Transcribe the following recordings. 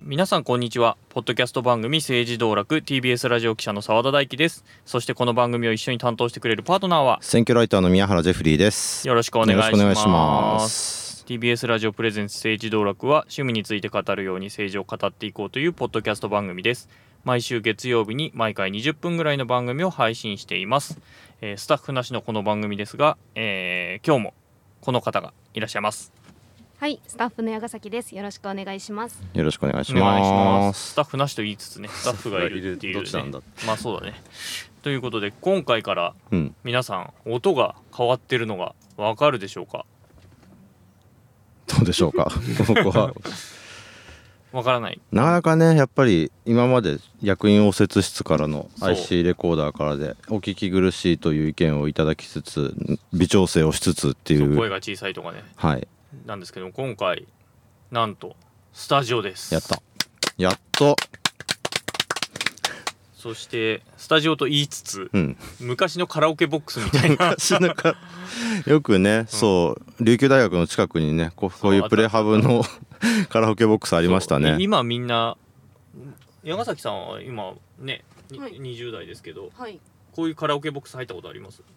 皆さんこんにちは。ポッドキャスト番組政治道楽。TBS ラジオ記者の澤田大樹です。そしてこの番組を一緒に担当してくれるパートナーは？選挙ライターの宮原ジェフリーです。よろしくお願いします。TBS ラジオプレゼンツ政治道楽は趣味について語るように政治を語っていこうというポッドキャスト番組です。毎週月曜日に毎回20分ぐらいの番組を配信しています、えースタッフなしのこの番組ですが、えー今日もこの方がいらっしゃいます。はい、スタッフの矢崎です。よろしくお願いします。よろしくお願いしまます。すスタッフなしと言いつつね スタッフがいるっていう、ね、どっちなんだまあそうだね。ということで今回からうん。皆さん音が変わってるのがわかるでしょうかどうでしょうかここはわからない。なかなかねやっぱり今まで役員応接室からの IC レコーダーからでお聞き苦しいという意見をいただきつつ微調整をしつつっていう声が小さいとかね。はい。なんですけども今回なんとスタジオです。やった。やっと。そしてスタジオと言いつつうん。昔のカラオケボックスみたいな。よくね、そう琉球大学の近くにねこうこういうプレハブの カラオケボックスありましたね今みんな山崎さんは今ね、にはい20代ですけどはい。こういうカラオケボックス入ったことあります？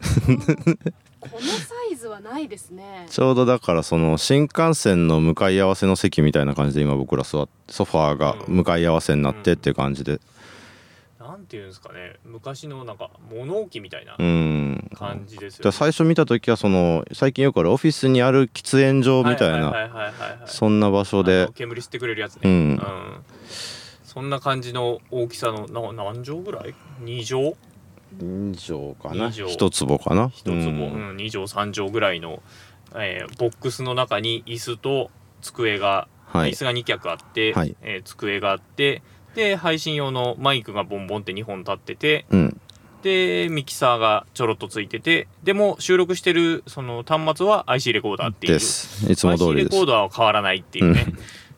このサイズはないですね。ちょうどだからその新幹線の向かい合わせの席みたいな感じで今僕ら座ってソファーが向かい合わせになってっていう感じでなんていうんですかね。昔のなんか物置みたいなうん。感じですよね。最初見た時はその最近よくあるオフィスにある喫煙所みたいなそんな場所あでの煙吸ってくれるやつね。うん。そんな感じの大きさのな何畳ぐらい？2畳？2畳かな？二畳。一坪かな？1坪、ううんん2畳3畳ぐらいの、えーボックスの中に椅子と机が、はい。椅子が2脚あって、はい。えー机があってで配信用のマイクがボンボンって2本立っててうん。でミキサーがちょろっとついててでも収録してるその端末は IC レコーダーっていう。です。いつも通 IC レりです。コーダーは変わらないっていうね、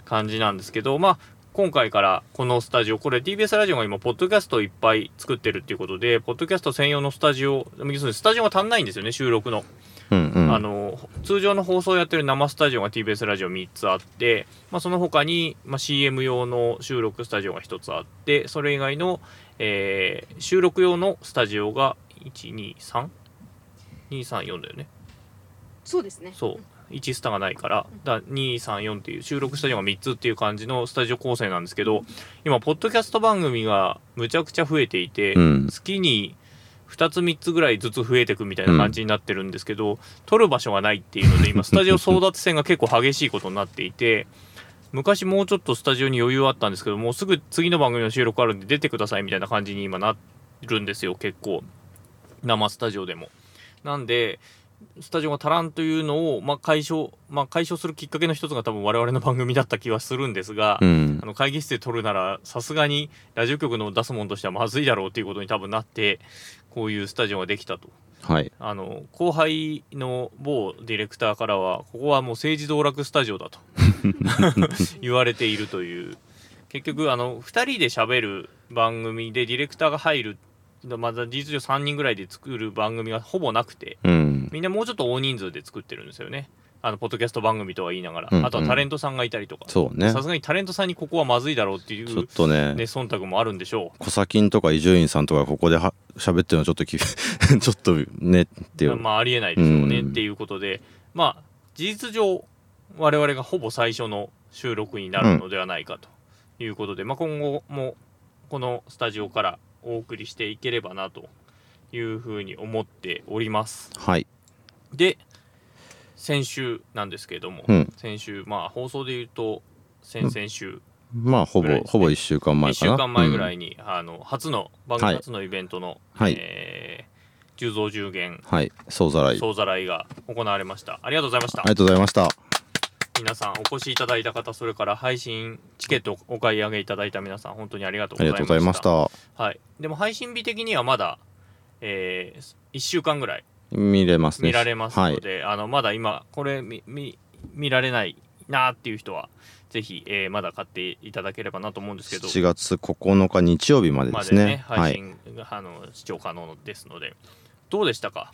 感じなんですけどまあ今回からこのスタジオこれ TBS ラジオが今ポッドキャストをいっぱい作ってるっていうことでポッドキャスト専用のスタジオ要するにスタジオが足んないんですよね収録の、うんうん。あの通常の放送をやってる生スタジオが TBS ラジオ3つあって、まあ、その他に、まあ、CM 用の収録スタジオが1つあってそれ以外の、えー収録用のスタジオが 123?234 だよね。そうですね。そう。1スタがないから。だ234っていう収録スタジオが3つっていう感じのスタジオ構成なんですけど今ポッドキャスト番組がむちゃくちゃ増えていて、うん。月に2つ3つぐらいずつ増えていくみたいな感じになってるんですけど、撮る場所がないっていうので今 スタジオ争奪戦が結構激しいことになっていて昔もうちょっとスタジオに余裕あったんですけどもうすぐ次の番組の収録あるんで出てくださいみたいな感じに今なるんですよ結構生スタジオでも。なんでスタジオが足らんというのを、まあ、解消、まあ、解消するきっかけの一つが多分我々の番組だった気はするんですが、うん。あの会議室で撮るならさすがにラジオ局の出すものとしてはまずいだろうということに多分なってこういうスタジオができたと。はい。あの後輩の某ディレクターからはここはもう政治道楽スタジオだと 言われているという。結局あの2人で喋る番組でディレクターが入るまだ事実上3人ぐらいで作る番組がほぼなくてうん。みんなもうちょっと大人数で作ってるんですよね。あのポッドキャスト番組とは言いながら、うんうん。あとはタレントさんがいたりとか。そうね。さすがにタレントさんにここはまずいだろうっていちょっう、とね。ね、忖度もあるんでしょ小先とか伊集院さんとかここでは喋ってるのはちょっとき ちょっとねっていうう、まあありえないでしょうね、うん。っていうことで。まあ事実上我々がほぼ最初の収録になるのではないかということで、まあ、今後もこのスタジオからお送りしていければなというふうに思っております。はい。で先週なんですけれども、うん。先週まあ放送で言うと先々週、まあほぼ、ほぼ1週間前1かな。週間前ぐらい、いに、あの初の番組はい。初のイベントの、はい。えー重蔵重減うんはい。総ざらい。あ総ざらいが行われました。ありがとうございました。りがとうございました皆さんお越しいただいた方それから配信チケットをお買い上げいただいた皆さん本当にありがとうございましがとうございました。たはい、でも配信日的にはまだ、え1週間ぐらい見れますね。見られますはい。ので、あのまだ今これ見見見られないなーっていう人はぜひ、えーまだ買っていただければなと思うんですけど。7月9日日曜日までですね。までねはい。配信、あの視聴可能ですので。どうでしたか？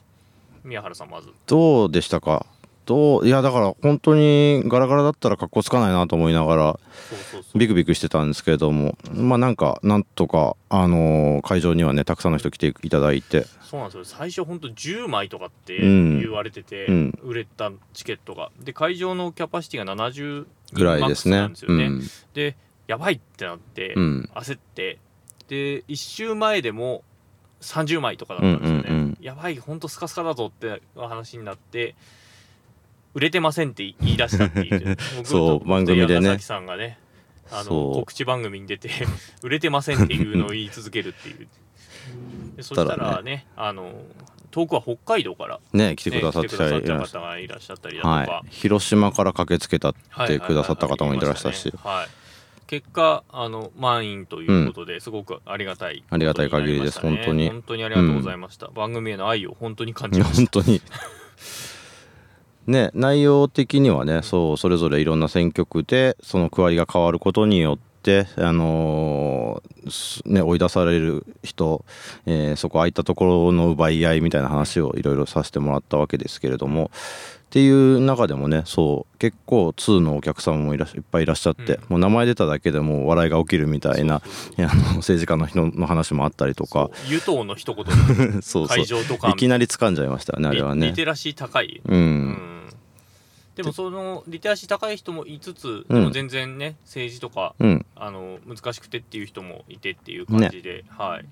宮原さんまず。どうでしたか？どういやだから本当にガラガラだったら格好つかないなと思いながらビクビクしてたんですけれどもまあなんかなんとかあのー会場にはねたくさんの人来ていただいて。そうなんですよ。最初本当10枚とかってうん。言われてて、うん。売れたチケットが。で会場のキャパシティが70ぐらいですね。ですよね、でやばいってなって、うん。うん焦って。で1週前でも30枚とかだったんですよね、うんうんうん。やばい本当スカスカだぞって話になって売れてませんって言い出したっていう。僕そうと番組でね。さんがねあの告知番組に出て 売れてませんっていうのを言い続けるっていう。でそしたらねあの遠くは北海道から、ね来てね、くださってた方がいらっしゃったりだとか、はい。広島から駆けつけたはいってくださった方もいらっしゃったし。結果あの満員ということで、すごくありがたいありがたい限りです本当に。本当にありがとうございました、番組への愛を本当に感じました。本当にね内容的にはねそうそれぞれいろんな選曲でその区割りが変わることによってあのーすね追い出される人、えーそこ空いたところの奪い合いみたいな話をいろいろさせてもらったわけですけれどもっていう中でもねそう結構2のお客様もいらっしいっぱいいらっしゃって、うん。もう名前出ただけでもう笑いが起きるみたいな政治家の人の話もあったりとか。湯党の一言で。そうそう。会場とか。いきなり掴んじゃいましたよねあれはね。リリ。テラシー高い、ううん。んでもそのリテラシー高い人もいつつ、うん。でも全然ね政治とかうん、あの難しくてっていう人もいてっていう感じで、はい。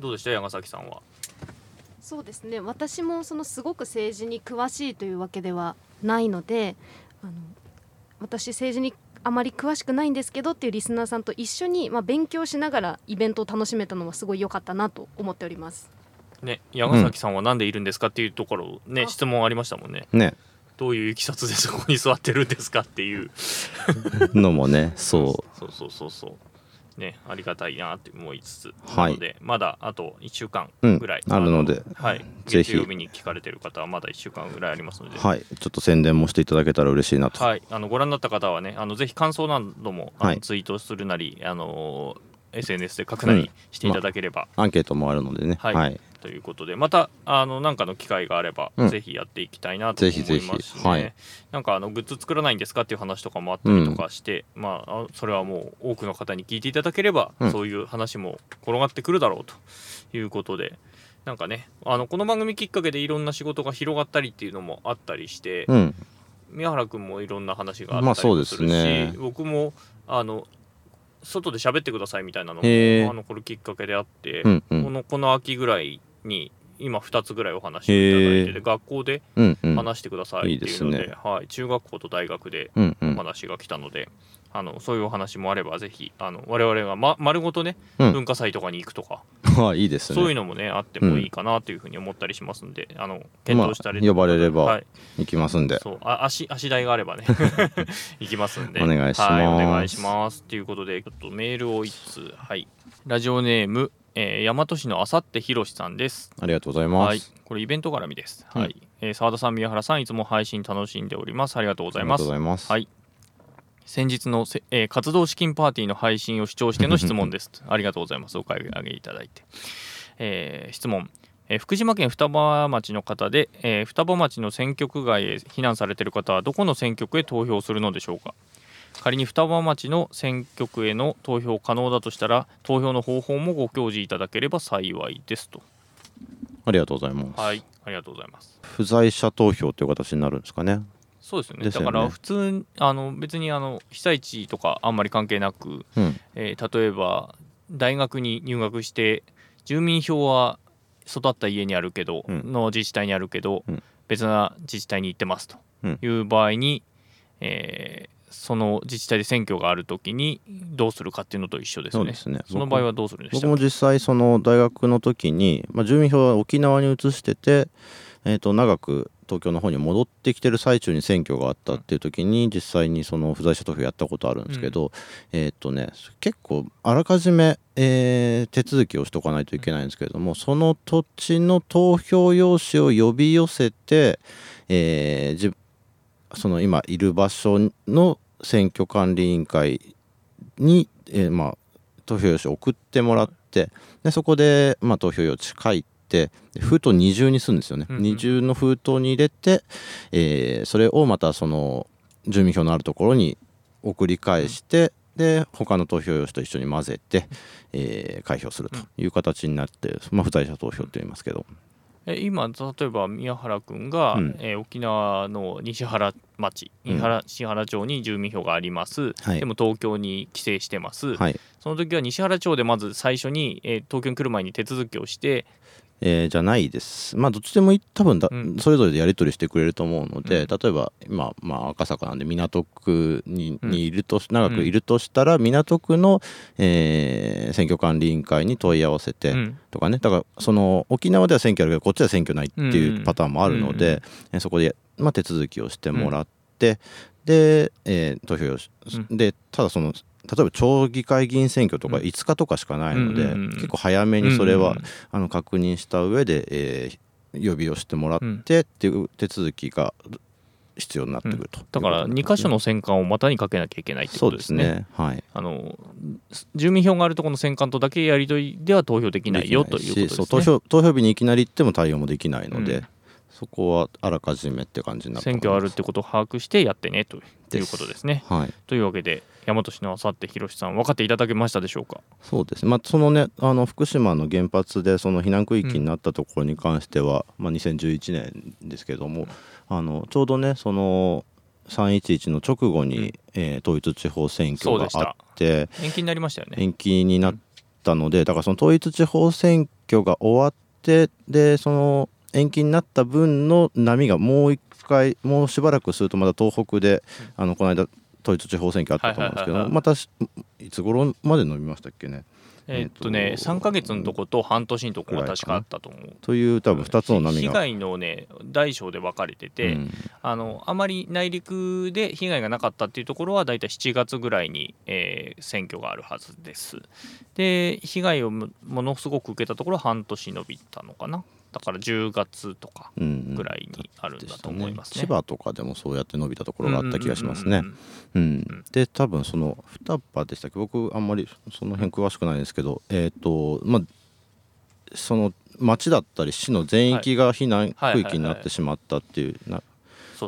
どうでした？山崎さんはそうですね。私もそのすごく政治に詳しいというわけではないのであの私政治にあまり詳しくないんですけどっていうリスナーさんと一緒に、まあ、勉強しながらイベントを楽しめたのはすごい良かったなと思っております。ね山崎さんはなんでいるんですかっていうところね、あ。質問ありましたもんね。ね。どういういきさつでそこに座ってるんですかっていう。のもねそそうそうそうそうねありがたいなって思いつつ、はい。なのでまだあと1週間う、うんぐらい、、あるのではいぜひ。月曜日に聞かれてる方はまだ1週間ぐらいありますので。はい。ちょっと宣伝もしていただけたら嬉しいなと、はい、あのご覧になった方はね、あのぜひ感想なども、あのはい。ツイートするなり、あの SNS で書くなりしていただければ、アンケートもあるのでね。はい。はい、ということで、またあのなんかの機会があれば、うん。ぜひやっていきたいなと思いますし、ね、ぜひぜひはい。なんかあのグッズ作らないんですかっていう話とかもあったりとかして、まああそれはもう多くの方に聞いていただければ、うん。そういう話も転がってくるだろうということで。なんかね、あのこの番組きっかけでいろんな仕事が広がったりっていうのもあったりして、うん。宮原君もいろんな話があまあったりもするし、そうですね。僕もあの外で喋ってくださいみたいなのもあのこれきっかけであって、うんうん。このこの秋ぐらいに今2つぐらいお話をいただいてへて学校でうんうん。話してくださいっていうので,、いいですね。はい、中学校と大学でおうんうん。話が来たので、あのそういうお話もあればぜひあの我々が、ま、丸ごとね、うん。文化祭とかに行くとかはい いいですね。そういうのもねあってもいいかなというふうに思ったりしますんで、あの検討したり、まあ呼ばれればはい、行きますんで。そうあ足足代があればね 行きますんで。お願いします。はい、お願いします。ということでちょっとメールを一通はい。ラジオネーム、えー、大和市のあさってひろしさんです。ありがとうございます、はい。これイベント絡みです、うん。はい、えー、澤田さん宮原さんいつも配信楽しんでおります。ありがとうございます。ありがとうございます。はい。先日のせ、えー活動資金パーティーの配信を視聴しての質問です。ありがとうございます。お買い上げいただいて、えー質問。えー福島県双葉町の方で、えー双葉町の選挙区外へ避難されている方はどこの選挙区へ投票するのでしょうか？仮に双葉町の選挙区への投票可能だとしたら投票の方法もご教示いただければ幸いですと。ありがとうございます、はいありがとうございます。不在者投票という形になるんですかね。そうですよねね。だから普通あの別にあの被災地とかあんまり関係なく、うん。えー例えば大学に入学して住民票は育った家にあるけど、うん。の自治体にあるけど、うん。別な自治体に行ってますとうん。いう場合に、えーその自治体で選挙があるときにどうするかっていうのと一緒ですね。そうですね。その場合はどうするんでした僕も実際その大学の時に、まあ、住民票は沖縄に移してて、えー、と長く東京の方に戻ってきてる最中に選挙があったっていう時に実際にその不在者投票やったことあるんですけど、えっ、とね結構あらかじめ、えー手続きをしとかないといけないんですけれどもその土地の投票用紙を呼び寄せて、えーじその今いる場所の選挙管理委員会に、えーまあ投票用紙を送ってもらってでそこで、まあ、投票用紙書いてで封筒二重にするんですよね、うんうん。二重の封筒に入れて、えーそれをまたその住民票のあるところに送り返して、で他の投票用紙と一緒に混ぜて、えー開票するという形になって、まあ、不在者投票と言いますけどえ今例えば宮原君が、うん。えー沖縄の西原町うん。西原,、西原町に住民票があります、はい。でも東京に帰省してます、はい、その時は西原町でまず最初に、えー東京に来る前に手続きをしてえーじゃないです。まあどっちでもい多分だ、うん。それぞれでやり取りしてくれると思うので、うん。例えば今、まあ、赤坂なんで港区にうん。にいるとし長くいるとしたら、港区の、えー選挙管理委員会に問い合わせて、うん。とかね。だからその沖縄では選挙あるけどこっちは選挙ないってうんいううんパターンもあるので、うんそこで、まあ、手続きをしてもらって、で、えー投票用紙、うでただその例えば町議会議員選挙とかうん。5日とかしかないので、うん結構早めにそれは、うんあの確認した上で、えー予備をしてもらってっていう手続きが必要になってくると、だから2箇所の戦艦を股にかけなきゃいけないってそうでことですすね。ねはい。あの住民票があるところの戦艦とだけやり取りでは投票できないよということですね。そう投票投票日にいきなり行っても対応もできないので、うんそこはあらかじめって感じになって選挙あるってことを把握してやってねということですね。はい。というわけで大和市のあさって広さん分かっていただけましたでしょうか？そうです。ね、まあ、そのねあの福島の原発でその避難区域になったところに関しては、まあ、2011年ですけどもあのちょうどねその311の直後に、うん。えー統一地方選挙があって延期になりましたよね。延期になったのでだからその統一地方選挙が終わってでその延期になった分の波がもう一回もうしばらくするとまた東北であのこの間統一地方選挙あったと思うんですけどまたしいつ頃まで伸びましたっけね？えーっとねえーと3ヶ月のとこと半年のとこが確かあったと思う。という多分2つの波被が。害のね大小で分かれてて、うんあのあまり内陸で被害がなかったっていうところはだいたい7月ぐらいに、えー選挙があるはずです。で被害をもものすごく受けたところは半年伸びたのかなだから10月とかうんぐらいにあるんだと思いますね。千葉とかでもそうやって伸びたところがあった気がしますね。うん。うんうんうん。で多分その双葉でしたっけ？僕あんまりその辺詳しくないんですけどえっ、とまあその町だったり市の全域が避難区域になってしまったっていう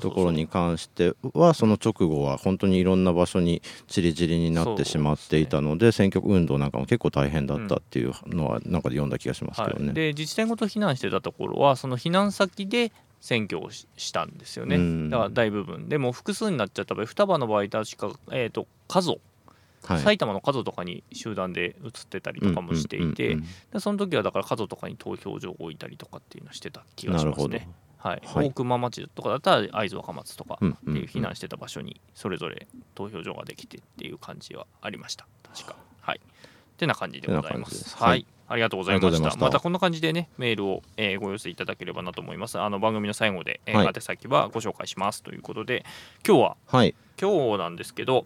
ところに関してはその直後は本当にいろんな場所にちりぢりになってしまっていたので選挙運動なんかも結構大変だったっていうのはなんかで読んだ気がしますけどはい、ね。で自治体ごと避難してたところはその避難先で選挙をししたんですよね、うん。だから大部分でも複数になっちゃった場合双葉の場合確か、えー、と加須はい。埼玉の加須とかに集団で移ってたりとかもしていて、その時はだから加須とかに投票所を置いたりとかっていうのをしてた気がしなるほど。ますね。はい、はい。大熊町とかだったら会津若松とかうんっていう避難してた場所にそれぞれ投票所ができてっていう感じはありました。確か。はい。ってな感じでございます。す。はい、はい。ありがとうございました。ありがとうございました。またこんな感じでねメールを、えーご寄せいただければなと思います。あの番組の最後で、えーはい。宛先はご紹介しますということで今日ははい。今日なんですけど、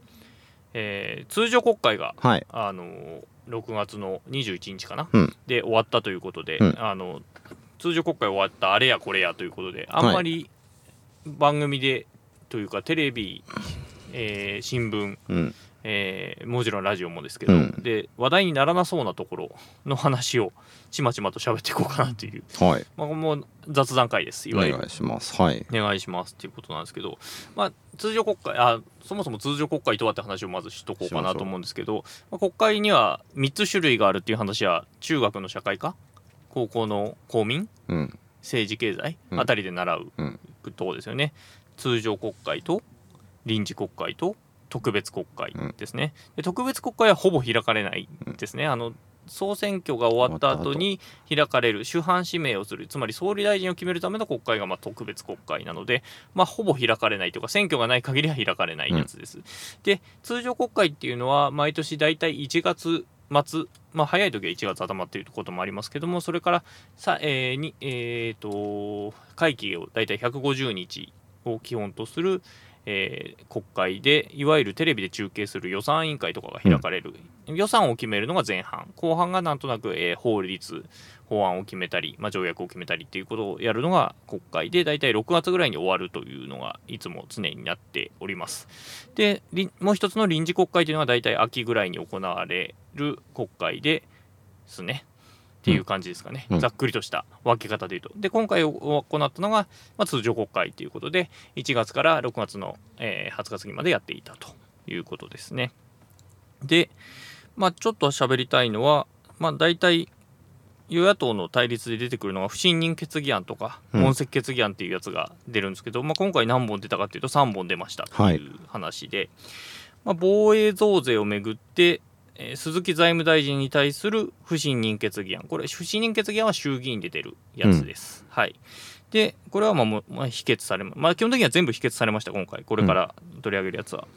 えー通常国会がはい。あのー6月の21日かな、うん。で終わったということで、うん。あの通常国会終わったあれやこれやということであんまり番組でというかテレビ、えー新聞、うん。えーもちろんラジオもですけど、うん。で話題にならなそうなところの話をちまちまと喋っていこうかなという、はい。まあ、もう雑談会ですいおわゆる。願いします。はい。お願いしますっていうことなんですけど、まあ、通常国会あそもそも通常国会とはって話をまずしとこうかなと思うんですけど、まあ、国会には3つ種類があるっていう話は中学の社会科高校の公民？うん。政治経済？うん。あたりで習ううん。とこですよね、通常国会と臨時国会と特別国会ですね、で特別国会はほぼ開かれないですね、あの総選挙が終わった後に開かれる主犯指名をするつまり総理大臣を決めるための国会がまあ特別国会なので、まあ、ほぼ開かれないというか選挙がない限りは開かれないやつです、で通常国会っていうのは毎年大体1月末まあ早い時は1月頭っていうこともありますけどもそれからさ、えーにえー、と会期を大体150日を基本とする、えー国会でいわゆるテレビで中継する予算委員会とかが開かれる、予算を決めるのが前半。後半がなんとなく、えー法律法案を決めたり、まあ、条約を決めたりっていうことをやるのが国会で大体6月ぐらいに終わるというのがいつも常になっております。でりもう一つの臨時国会というのは大体秋ぐらいに行われる国会ですね。っていう感じですかね、うん。ざっくりとした分け方でいうと。で、今回行ったのが、まあ、通常国会ということで、1月から6月の、えー20日過ぎまでやっていたということですね。で、まあ、ちょっと喋りたいのは、まあ、大体、与野党の対立で出てくるのが不信任決議案とかうん。問責決議案っていうやつが出るんですけど、まあ、今回何本出たかっていうと3本出ました。っていう話で、まあ、防衛増税をめぐって、えー鈴木財務大臣に対する不信任決議案。これ不信任決議案は衆議院で出るやつです。はい。でこれはまあもう、まあ、否決されま、まあ、基本的には全部否決されました今回。これから取り上げるやつは。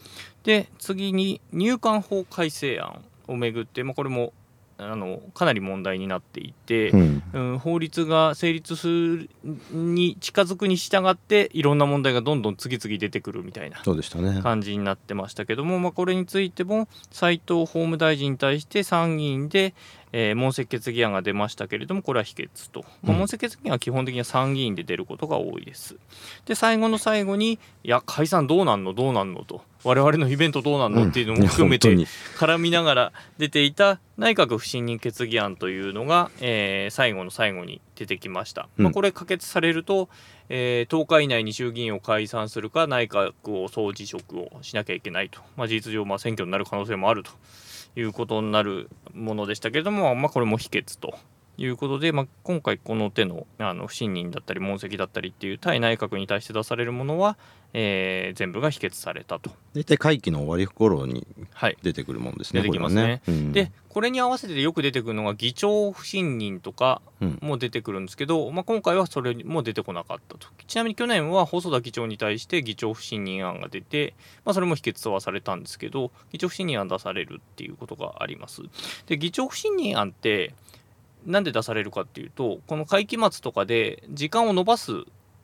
で次に入管法改正案をめぐって、まあ、これもあのかなり問題になっていて、うん。うん、法律が成立するに近づくに従っていろんな問題がどんどん次々出てくるみたいな感じになってましたけども、まあ、これについても斉藤法務大臣に対して参議院で、えー問責決議案が出ましたけれどもこれは否決と、まあ、うん問責決議案は基本的には参議院で出ることが多いです。で最後の最後にいや解散どうなんのどうなんのと。我々のイベントどうなんのっていうのも含めて絡みながら出ていた内閣不信任決議案というのが、えー最後の最後に出てきました、うん。まあ、これ可決されると、えー10日以内に衆議院を解散するか内閣を総辞職をしなきゃいけないと、まあ、事実上まあ選挙になる可能性もあるということになるものでしたけれども、まあ、これも否決と。いうことで、まあ、今回この手のあの不信任だったり問責だったりっていう対内閣に対して出されるものは、えー全部が否決されたと。大体会期の終わり頃にはい、出てくるもんですね出てきますね。これはうん。でこれに合わせてよく出てくるのが議長不信任とかうん。も出てくるんですけど、まあ、今回はそれも出てこなかったと。ちなみに去年は細田議長に対して議長不信任案が出て、まあ、それも否決はされたんですけど議長不信任案出されるっていうことがあります。で議長不信任案ってなんで出されるかっていうとこの会期末とかで時間を延ばす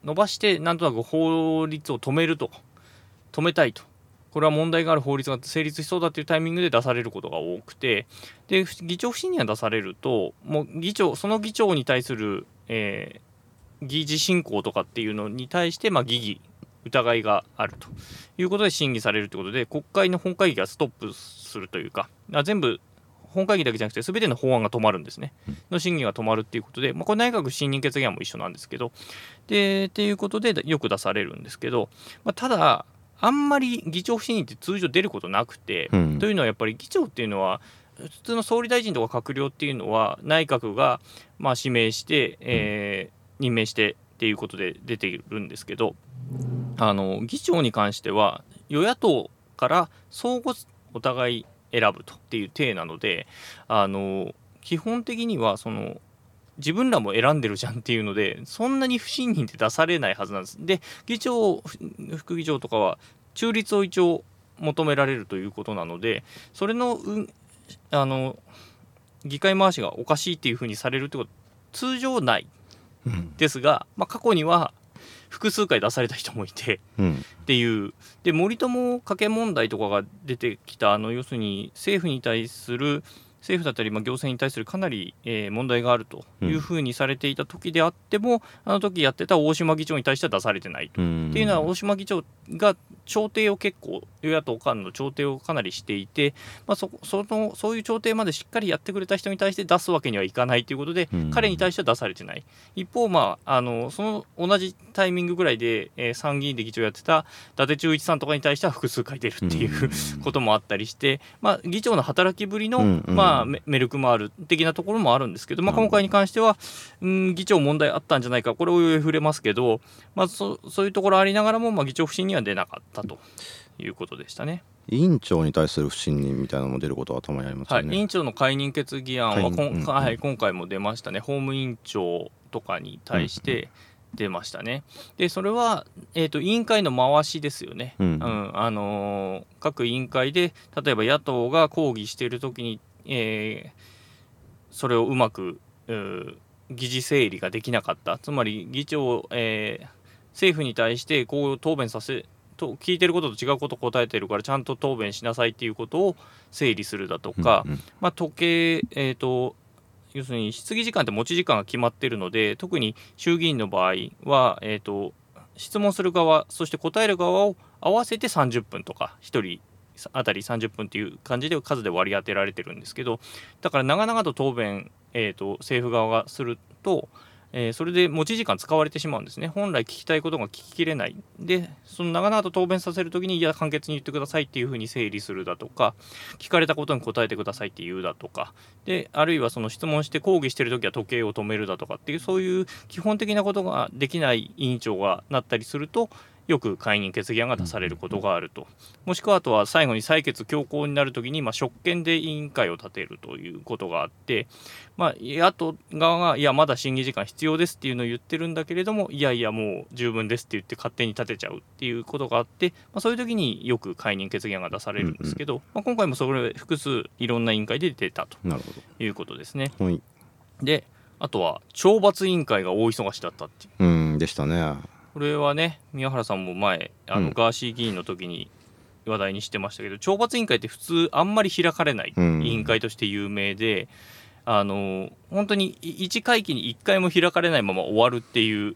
延ばしてなんとなく法律を止めると。止めたいと。これは問題がある法律が成立しそうだっていうタイミングで出されることが多くて。で議長不信任が出されるともう議長その議長に対する、えー議事進行とかっていうのに対して、まあ、疑義疑いがあるということで審議されるということで国会の本会議がストップするというか。全部本会議だけじゃなくて全ての法案が止まるんですね。の審議が止まるっていうことで、まあ、これ内閣不信任決議案も一緒なんですけど。でっていうことでよく出されるんですけど、まあ、ただあんまり議長不信任って通常出ることなくて、うん。というのはやっぱり議長っていうのは普通の総理大臣とか閣僚っていうのは内閣がまあ指名して、えー任命してっていうことで出ているんですけどあの議長に関しては与野党から相互お互い選ぶとっていう体なのであの基本的にはその自分らも選んでるじゃんっていうのでそんなに不信任って出されないはずなんです。で議長副議長とかは中立を一応求められるということなのでそれの,、うん、あの議会回しがおかしいっていうふうにされるってことは通常ないうんですが、まあ、過去には複数回出された人もいてうん。っていう。で森友家計問題とかが出てきたあの要するに政府に対する政府だったり、まあ、行政に対するかなり、えー問題があるというふうにされていた時であっても、あの時やってた大島議長に対しては出されてないと。うん。っていうのは大島議長が調停を結構与野党間の調停をかなりしていて、まあ、そそのそういう調停までしっかりやってくれた人に対して出すわけにはいかないということで、うん。彼に対しては出されてない。一方、まあ、あのその同じタイミングぐらいで、えー参議院で議長やってた伊達忠一さんとかに対しては複数回出るっていう、こともあったりして、まあ、議長の働きぶりの、うんうん。まあ、メメルクマール的なところもあるんですけど、まあ、うん今回に関しては、うん、議長問題あったんじゃないかこれを触れますけど、まあ、そそういうところありながらも、まあ、議長不信には出なかったということでしたね。委員長に対する不信任みたいなのも出ることはたまにありますはい、委よね、員長の解任決議案はこん、うんはい、今回も出ましたね、法務委員長とかに対して出ましたね。で、それは、えーと、委員会の回しですよね。うん。あのー各委員会で、例えば野党が抗議しているときに、えーそれをうまく、うー議事整理ができなかった、つまり議長、えー政府に対してこう答弁させと聞いてることと違うことを答えてるからちゃんと答弁しなさいっていうことを整理するだとか、うんうん。まあ、時計、えー、と要するに質疑時間って持ち時間が決まってるので特に衆議院の場合は、えー、と質問する側そして答える側を合わせて30分とか1人あたり30分っていう感じで数で割り当てられてるんですけどだから長々と答弁えー、と政府側がすると、えーそれで持ち時間使われてしまうんですね。本来聞きたいことが聞ききれない。でその長々と答弁させるときにいや簡潔に言ってくださいっていうふうに整理するだとか聞かれたことに答えてくださいって言うだとか。であるいはその質問して抗議してるときは時計を止めるだとかっていうそういう基本的なことができない委員長がなったりするとよく解任決議案が出されることがあると、もしくはあとは最後に採決強行になるときに、まあ、職権で委員会を立てるということがあって、まあ、野党側がいやまだ審議時間必要ですっていうのを言ってるんだけれどもいやいやもう十分ですって言って勝手に立てちゃうっていうことがあって、まあ、そういう時によく解任決議案が出されるんですけど、まあ、今回もそれ複数いろんな委員会で出たということですね。どはい。であとは懲罰委員会が大忙しだったっていう。うんでしたねこれはね宮原さんも前あの、うん。ガーシー議員の時に話題にしてましたけど懲罰委員会って普通あんまり開かれないうん。委員会として有名で、あの本当に1会期に1回も開かれないまま終わるっていう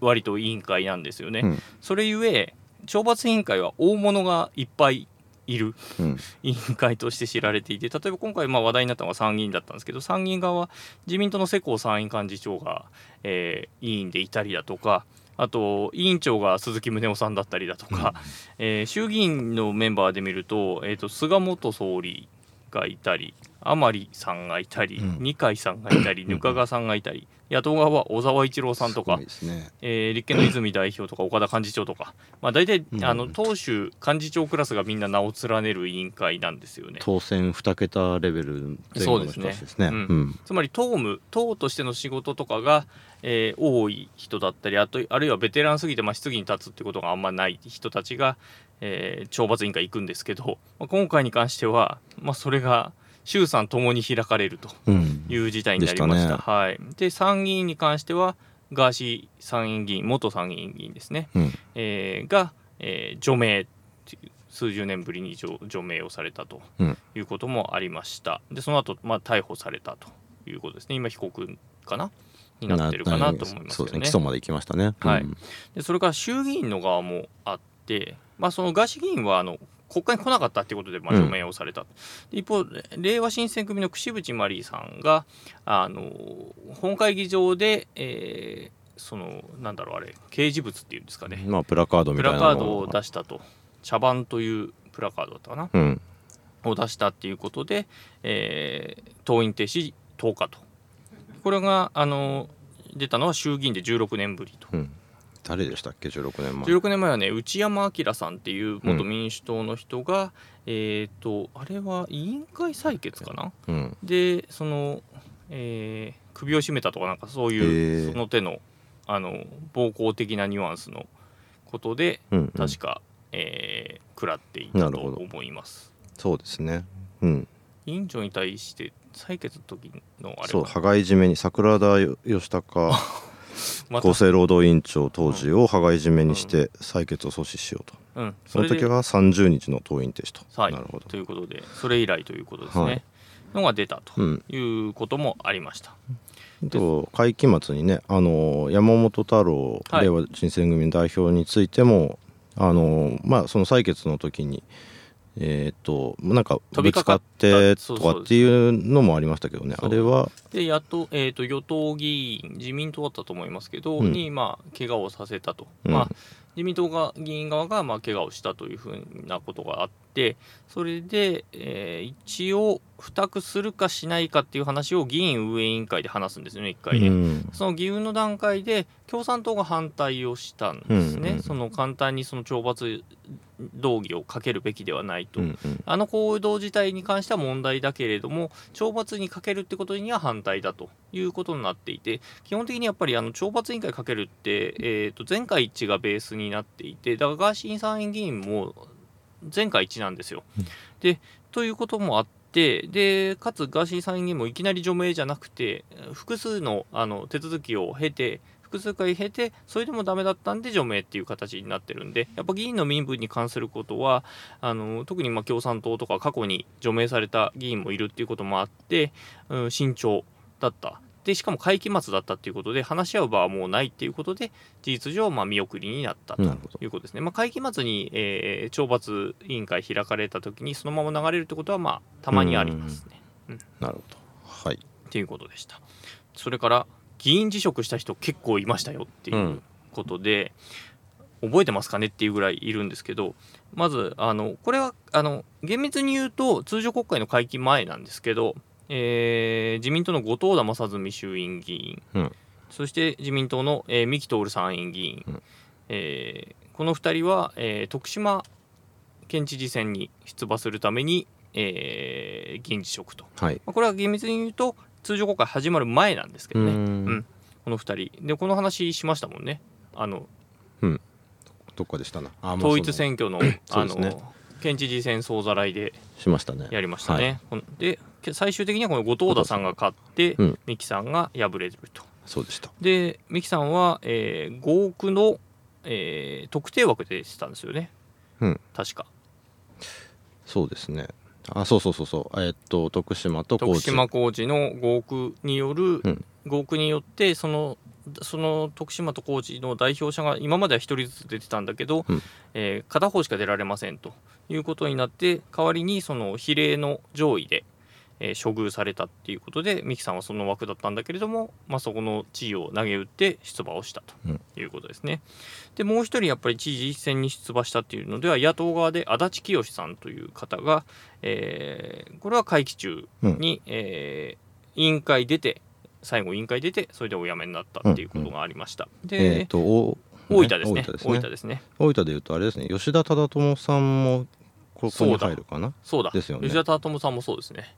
割と委員会なんですよね。うん。それゆえ懲罰委員会は大物がいっぱいいるうん。委員会として知られていて例えば今回まあ話題になったのが参議院だったんですけど参議院側は自民党の世耕参院幹事長が、えー委員でいたりだとかあと委員長が鈴木宗男さんだったりだとか、えー衆議院のメンバーで見ると,、えー、と菅元総理がいたり甘利さんがいたり、うん。二階さんがいたり額賀さんがいたり野党側は小沢一郎さんとかね。えー立憲の泉代表とか岡田幹事長とか、まあ、大体、うん。あの党首幹事長クラスがみんな名を連ねる委員会なんですよね。当選2桁レベル前後の人たちですね。つまり党務党としての仕事とかが、えー多い人だったりあとあるいはベテランすぎて、まあ、質疑に立つってことがあんまない人たちが、えー懲罰委員会行くんですけど、まあ、今回に関しては、まあ、それが衆参ともに開かれるとうん。いう事態になりました。でしたね。はい、で参議院に関してはガーシー参院議員元参議院議員ですね、うん。えーが、えー除名数十年ぶりに除除名をされたとうん。いうこともありました。でその後、まあ逮捕されたということですね。今被告かな？になってるかなと思いますそうですね。起訴まで行きましたね。はい。うん。でそれから衆議院の側もあって、まあ、そのガーシー議員はあの国会に来なかったっていうことで、まあ、うん除名をされた、で一方れいわ新選組の櫛渕万里さんがあの本会議場で、えーそのなんだろうあれ掲示物っていうんですかね。まあプラカードみプたいなのラカードを出したと。茶番というプラカードだったかな。うん。を出したっていうことで、えー登院停止10日と。これがあの出たのは衆議院で16年ぶりと。うん誰でしたっけ？16年前。16年前はね内山明さんっていう元民主党の人が、えっ、とあれは委員会採決かな？うん。でその、えー首を絞めたとかなんかそういうその手のあの暴行的なニュアンスのことでうんうん。確か、えー食らっていたと思います。そうですね。うん。委員長に対して採決の時のあれは？そう羽交い締めに桜田義孝厚生労働委員長当時を羽交い締めにして採決を阻止しようと。うん、その時は30日の登院停止とはいなるほど。ということでそれ以来ということですね、はい。のが出たとうん。いうこともありました。あと会期末にねあの山本太郎はい。令和新選組の代表についても、あのまあその採決の時にえっ、となんか飛びかかっぶつかってとかっていうのもありましたけどね。あれは。でやっと,、えー、と与党議員自民党だったと思いますけど、うんにまあ怪我をさせたと、うん。まあ、自民党が議員側がまあ怪我をしたというふうなことがあってそれで、えー一応付託するかしないかっていう話を議員運営委員会で話すんですよね一回ね。うん。その議運の段階で共産党が反対をしたんですね、うんうん。その簡単にその懲罰動議をかけるべきではないと、うんうん。あの行動自体に関しては問題だけれども懲罰にかけるってことには反対だということになっていて基本的にやっぱりあの懲罰委員会かけるって、えー、と全会一致がベースになっていてだからガーシー参院議員も全会一致なんですよ。うん。でということもあってでかつガーシー参院議員もいきなり除名じゃなくて複数のあの手続きを経て複数回経てそれでもダメだったんで除名っていう形になってるんでやっぱ議員の身分に関することはあの特にまあ共産党とか過去に除名された議員もいるっていうこともあって、うん、慎重だった。でしかも会期末だったっていうことで話し合う場はもうないっていうことで事実上まあ見送りになったということですね、まあ、会期末に、えー懲罰委員会開かれた時にそのまま流れるってことはまあたまにありますね。なるほど。はい。っっていうことでした。それから議員辞職した人結構いましたよっていうことで、覚えてますかねっていうぐらいいるんですけどまずあのこれはあの厳密に言うと通常国会の会期前なんですけど、えー自民党の後藤田正純衆院議員、うん。そして自民党の、えー三木徹参院議員、うん。えーこの2人は、えー徳島県知事選に出馬するために、えー議員辞職と、はい。まあこれは厳密に言うと通常国会始まる前なんですけどね、うーん。うん。この2人。でこの話しましたもんね。あのどっかでしたな。統一選挙のあの県知事選総ざらいでしましたね。やりましたね。ほんでけ最終的にはこの後藤田さんが勝って、うん三木さんが敗れると。そうでした。で三木さんは、えー、5億の、えー特定枠で出てたんですよね。うん。確か。そうですねあそうそうそうそう。えーっと徳島と徳島高知の5億による、うん。5億によってそのその徳島と高知の代表者が今までは1人ずつ出てたんだけど、うん。えー片方しか出られませんということになって代わりにその比例の上位で、えー処遇されたっていうことで三木さんはその枠だったんだけれども、まあ、そこの地位を投げ打って出馬をしたうん。ということですね。でもう一人やっぱり知事選に出馬したっていうのでは野党側で足立清さんという方が、えーこれは会期中に、えー委員会出て最後委員会出てそれでお辞めになったっていうことがありました。えで、ーっとお大分ですね。大分です大ね分ですね。大分でいうとあれですね。吉田忠智さんもここに入るかな？そうだ。ですよね。吉田忠智さんもそうですね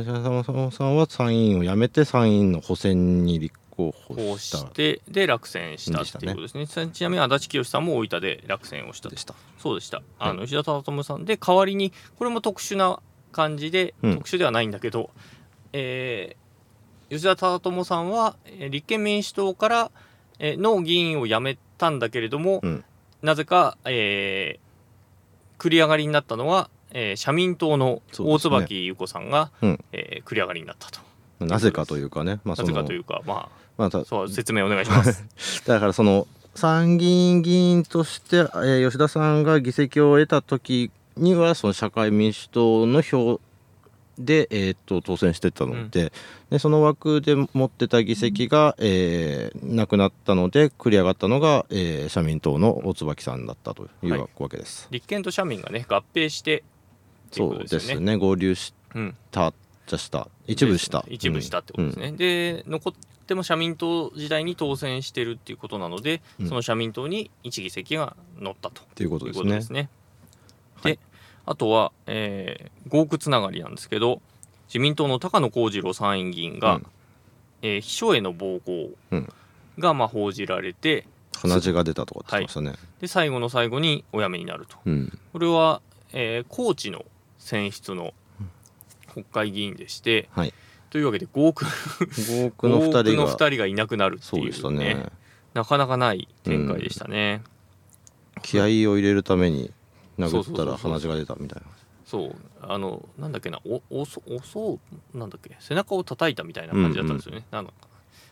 吉田さんは参議院を辞めて参議院の補選に立候補してで落選したっていうことですね。ちなみに足立清さんも大分で落選をした。でした。そうでした。あの吉田忠智さんで代わりにこれも特殊な感じで、うん。特殊ではないんだけど、えー吉田忠智さんはえー立憲民主党から、えーの議員を辞めたんだけれども、うん。なぜか、えー繰り上がりになったのは、えー社民党の大椿優子さんが、うんえー繰り上がりになったと。なぜかというかねまあなぜかというかままあたあそう説明お願いします。だからその参議院議員として、えー吉田さんが議席を得た時にはその社会民主党の票で、えー、と当選してたので,、でその枠で持ってた議席が、えーなくなったので繰り上がったのが、えー社民党の大椿さんだったというはいわけです。立憲と社民がね合併してっていうそうことですよね。ね合流しうん、たじゃした。一部した、一部したってことですね。で残っても社民党時代に当選してるっていうことなので、うん。その社民党に一議席が乗ったと。というこというですねですね。はい。であとは、えー、合区つながりなんですけど自民党の高野光次郎参院議員が、うん。えー秘書への暴行うん。がまあ報じられて鼻血が出たとかって言ってましたね、で最後の最後にお辞めになると。うん。これは、えー高知の選出の国会議員でして、はい。というわけで合区合区の2合区の人が2人がいなくなるってそういうねね。なかなかない展開でしたね。気合を入れるために殴ったら鼻血が出たみたいな。そう。あのなんだっけなおおそおそうなんだっけ背中を叩いたみたいな感じだったんですよね。なんだ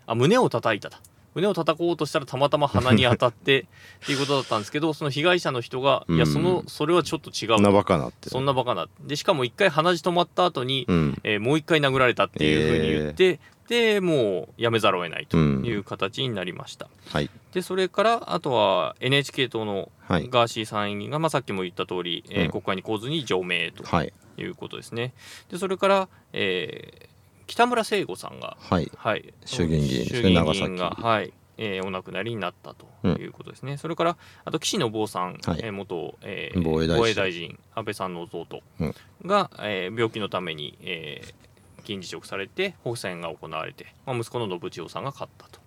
あ胸を叩いただ胸を叩こうとしたらたまたま鼻に当たって っていうことだったんですけどその被害者の人が、いやうんそのそれはちょっと違う。そんなバカなって。そんなバカな。でしかも一回鼻血止まった後に、うん。えーもう一回殴られたっていうふうに言って、でもうやめざるを得ないという形になりました。はい。でそれからあとは NHK 党のはい。ガーシー参院議員が、まあ、さっきも言った通り、えーうん。国会に来ずに除名とはい。いうことですね。でそれから、えー北村聖吾さんが、はい。はい、衆議院議員ですね長議員が崎。はい。えーお亡くなりになったということですね。それからあと岸信夫さん、はい。えー元、えー防衛大臣。大臣安倍さんの弟うん。が、えー病気のために、えー議員辞職されて補選が行われて、まあ、息子の信千代さんが勝ったと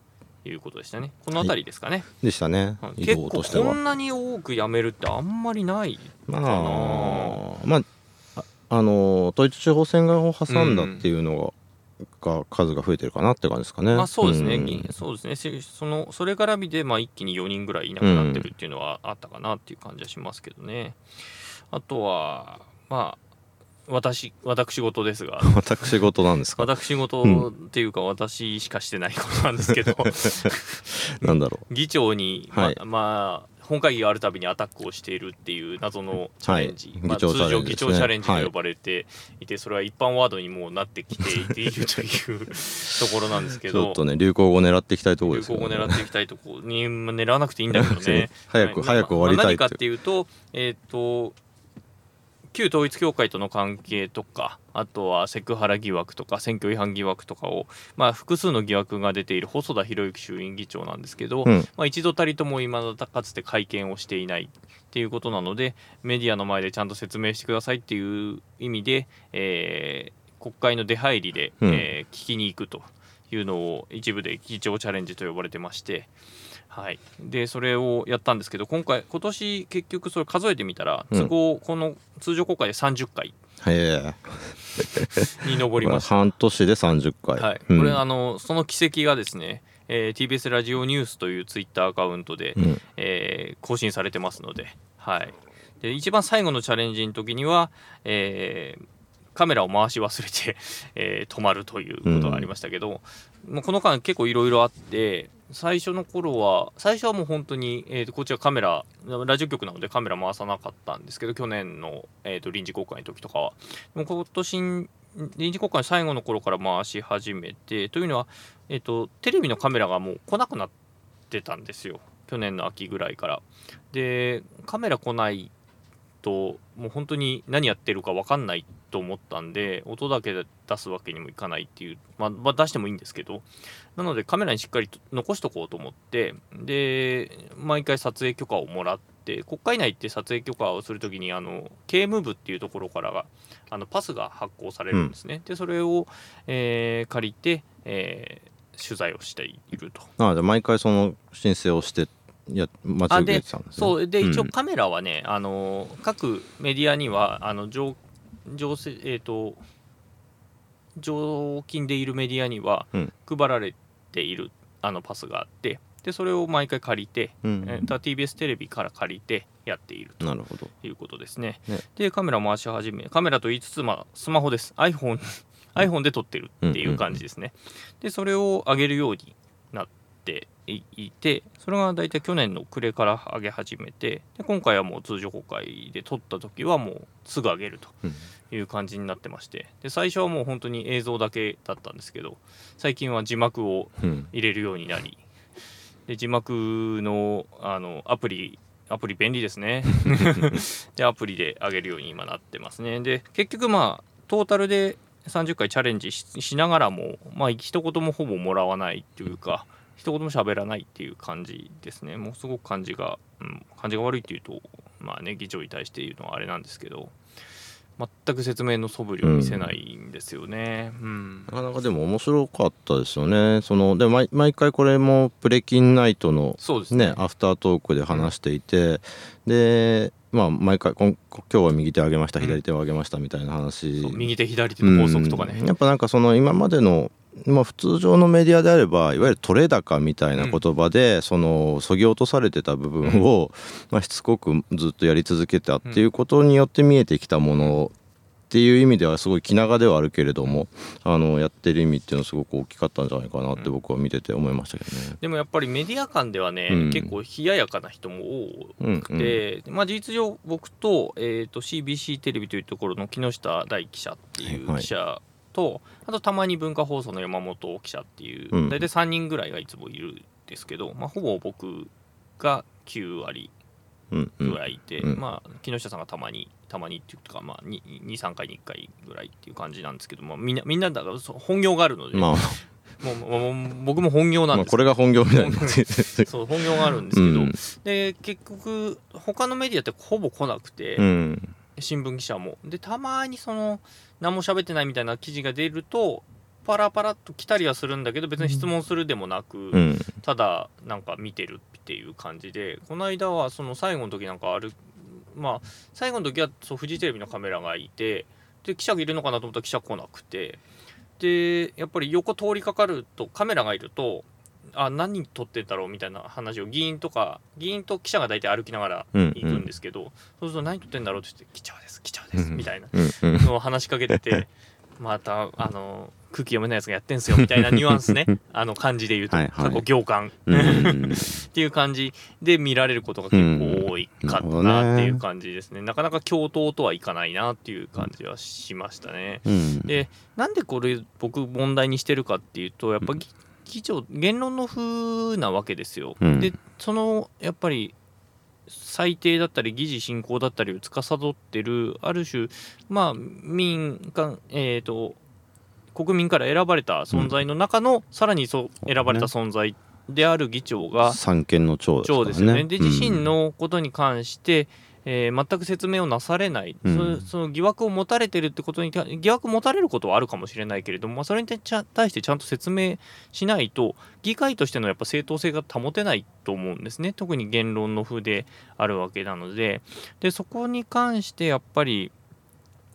いうことでしたね。この辺りですかね。でしたね。結構こんなに多く辞めるってあんまりないまかな。あまあああの統一地方選を挟んだっていうのが,、が数が増えてるかなって感じですかね。まあそうですね、ん。議員そうですね。せそのそれ絡みでまあ一気に4人ぐらいいなくなってるっていうのはあったかなっていう感じはしますけどね。あとはまあ私私事ですが。私事なんですか？私事っていうか私しかしてないことなんですけど、なんだろ議長に、まはい。まあ本会議があるたびにアタックをしているっていう謎のチャレンジ、まあ、はい議長チャ通常議長チャレンジと呼ばれていて、それは一般ワードにもうなってきているというところなんですけど ちょっとね流行語狙っていきたいところ流ですよね。行語狙っていきたいところにまあ狙わなくていいんだけどね。早くはい早く終わりたいまあ何かってっていうとえっ、と旧統一教会との関係とかあとはセクハラ疑惑とか選挙違反疑惑とかを、まあ、複数の疑惑が出ている細田博之衆院議長なんですけど、うんまあ、一度たりとも今だかつて会見をしていないっていうことなのでメディアの前でちゃんと説明してくださいっていう意味で、えー国会の出入りで、うんえー聞きに行くというのを一部で議長チャレンジと呼ばれてまして。はい、でそれをやったんですけど今回今年結局それ数えてみたらうん。都合この通常国会で30回。へえ。に上りました、半年で30回。はい、うん。これあのその軌跡がですね、えー TBS ラジオニュースというツイッターアカウントで、うん。えー更新されてますので,、はい、で一番最後のチャレンジの時には、えーカメラを回し忘れて、えー止まるということがありましたけど、もうこの間結構いろいろあって最初の頃は最初はもう本当に、えーとこっちはカメララジオ局なのでカメラ回さなかったんですけど去年の、えーと臨時国会の時とかはでも今年臨時国会の最後の頃から回し始めてというのは、えー、とテレビのカメラがもう来なくなってたんですよ去年の秋ぐらいから。でカメラ来ないともう本当に何やってるか分かんないと思ったんで音だけ出すわけにもいかないっていう、まあ、まあ出してもいいんですけどなのでカメラにしっかりと残しとこうと思ってで毎回撮影許可をもらって国会内って撮影許可をするときにあの警務部っていうところからがあのパスが発行されるんですね、でそれを、えー借りて、えー取材をしていると。ああじゃあ毎回その申請をしてや待ち受けてたんですね。そうで一応うんカメラはね、あの各メディアにはあの常常せえっ、と常勤でいるメディアにはうん。配られているあのパスがあってでそれを毎回借りて、うんえー TBS テレビから借りてやっているということですね。ね。でカメラ回し始めカメラと言いつつ、まあ、スマホです。iPhone, iPhone で撮ってるっていう感じですね。でそれを上げるようになっていいてそれが大体去年の暮れから上げ始めてで今回はもう通常国会で撮った時はもうすぐ上げるとうん。いう感じになってましてで最初はもう本当に映像だけだったんですけど最近は字幕をうん。入れるようになりで字幕のあのアプリアプリ便利ですね。でアプリで上げるように今なってますね。で結局まあトータルで30回チャレンジししながらもまあ一言もほぼもらわないっていうか一言も喋らないっていう感じですね。もうすごく感じが、うん、感じが悪いっていうとまあね議長に対して言うのはあれなんですけど全く説明の素振りを見せないんですよね。うん。なかなかでも面白かったですよね。そので毎毎回これもプレキンナイトのそうですね。ねアフタートークで話していて、でまあ毎回こん今日は右手を上げましたうん。左手を上げましたみたいな話、そう右手左手の法則とかね、うん。やっぱなんかその今までのまあ、普通常のメディアであればいわゆる取れ高みたいな言葉で、そのそぎ落とされてた部分を、まあ、しつこくずっとやり続けたっていうことによって見えてきたものっていう意味ではすごい気長ではあるけれどもあのやってる意味っていうのはすごく大きかったんじゃないかなって僕は見てて思いましたけどね。でもやっぱりメディア間ではね、うん。結構冷ややかな人も多うんくて、まあ、事実上僕と,、えー、と CBC テレビというところの木下大記者っていうはい記者と、あとたまに文化放送の山本記者っていう、うん。大体3人ぐらいがいつもいるんですけど、まあ、ほぼ僕が9割うんうん。ぐらいいて、うん。まあ、木下さんがたまにたまにっていうか、まあ、23回に1回ぐらいっていう感じなんですけど、まあ、みんなみんなだから本業があるので、まあ、もうもう僕も本業なんまあですこれが本業みたいになそう本業があるんですけど、うん。で結局他のメディアってほぼ来なくて、うん新聞記者も。でたまにその何も喋ってないみたいな記事が出るとパラパラっと来たりはするんだけど別に質問するでもなく、うん。ただなんか見てるっていう感じで。この間はその最後の時なんかあるまあ最後の時はそうフジテレビのカメラがいてで記者がいるのかなと思ったら記者来なくて。でやっぱり横通りかかるとカメラがいるとあ何撮ってんだろうみたいな話を議員とか議員と記者が大体歩きながらうん行くんですけど、そうすると何撮ってんだろうって言って「記者です記者です」うんみたいなうんうん。のを話しかけてて またあの空気読めないやつがやってんすよみたいなニュアンスね。あの感じで言うとはいはい。過去行間。うん っていう感じで見られることが結構多いかったなっていう感じですね、なかなか共闘とはいかないなっていう感じはしましたね。うん。でなんでこれ僕問題にしてるかっていうとやっぱ議議長言論の風なわけですよ。うん。でそのやっぱり裁定だったり議事進行だったりを司ってるある種まあ民間えっ、と国民から選ばれた存在の中の、さらにそう選ばれた存在である議長が三権の長ですね。長で自身のことに関して、えー全く説明をなされない、うん。そその疑惑を持たれてるってことに対疑惑持たれることはあるかもしれないけれども、まあ、それに対してちゃんと説明しないと議会としてのやっぱ正当性が保てないと思うんですね。特に言論の風であるわけなので。でそこに関してやっぱり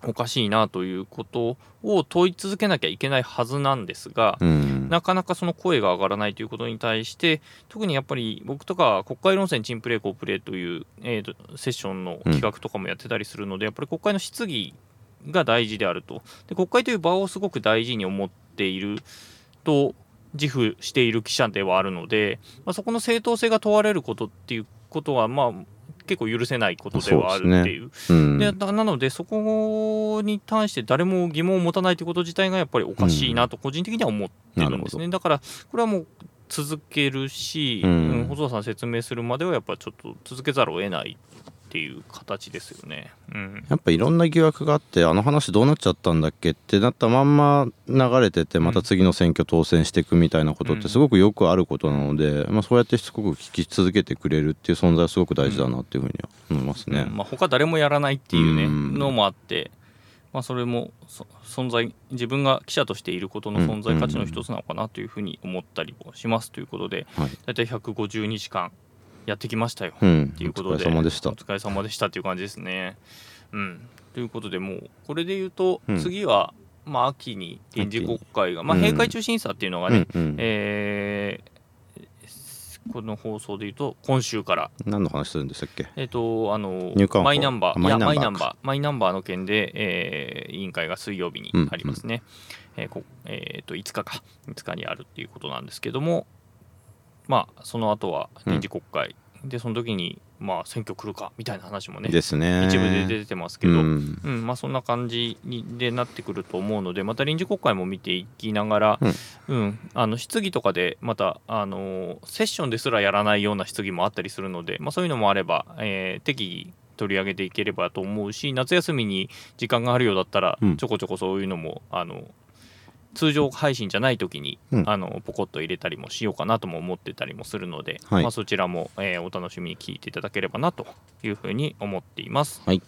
おかしいなということを問い続けなきゃいけないはずなんですが、うん。なかなかその声が上がらないということに対して特にやっぱり僕とか国会論戦チンプレーコープレーという、えーとセッションの企画とかもやってたりするので、やっぱり国会の質疑が大事であると。で国会という場をすごく大事に思っていると自負している記者ではあるので、まあ、そこの正当性が問われることっていうことはまあ結構許せないことではあるっていう。うん。でななのでそこに対して誰も疑問を持たないということ自体がやっぱりおかしいなと個人的には思ってるんですね、だからこれはもう続けるし、うん。うん細田さん説明するまではやっぱちょっと続けざるを得ないっていう形ですよね。うん。やっぱいろんな疑惑があってあの話どうなっちゃったんだっけってなったまんま流れててまた次の選挙当選していくみたいなことってすごくよくあることなので、まあ、そうやってしつこく聞き続けてくれるっていう存在はすごく大事だなっていうふうには思いますね。うん。まあ、他誰もやらないっていうね、うん。のもあって、まあ、それもそ存在自分が記者としていることの存在価値の一つなのかなというふうに思ったりもしますということで、はい。大体152時間やってきましたよ。うん、っていうことで。お疲れ様でした。お。疲れ様でしたっていう感じですね。うん、ということでもうこれで言うと、うん。次は、まあ、秋に臨時国会が、まあ、うん閉会中審査っていうのがね、うん。うん。えーこの放送で言うと今週から。何の話するんでしたっけ？えっ、とあのマイナンバー。ママイナンバー。マイナンバーの件で、えー委員会が水曜日にありますね、えーこえーと5日か。5日にあるっていうことなんですけどもまあその後は臨時国会、でその時にまあ選挙来るかみたいな話もねですね。一部で出てますけど、ううんんまあ、そんな感じにでなってくると思うのでまた臨時国会も見ていきながら、うんあの質疑とかでまたあのセッションですらやらないような質疑もあったりするので、まあ、そういうのもあれば、えー適宜取り上げていければと思うし夏休みに時間があるようだったら、うん。ちょこちょこそういうのもあの通常配信じゃない時に、うんあのポコッと入れたりもしようかなとも思ってたりもするので、はいまあ、そちらも、えーお楽しみに聞いていただければなというふうに思っています。はい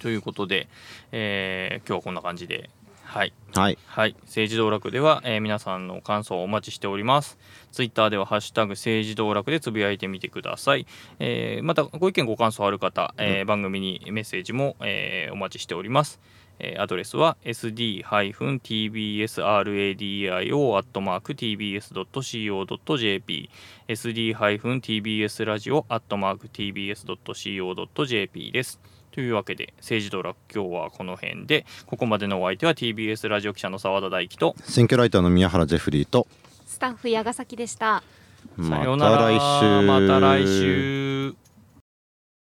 ということで、えー今日はこんな感じで、はい、はい。はい、政治道楽では、えー皆さんの感想をお待ちしております。ツイッターではハッシュタグ政治道楽でつぶやいてみてください。えーまたご意見ご感想ある方、えー番組にメッセージも、えーお待ちしております。えーアドレスは sd-tbsradio.tbs.co.jp sd-tbsradio.tbs.co.jp です。というわけで政治道楽今日はこの辺でここまでのお相手は TBS ラジオ記者の澤田大樹と選挙ライターの宮原ジェフリーとスタッフ矢ヶ崎でしたまさようならた来週。また来週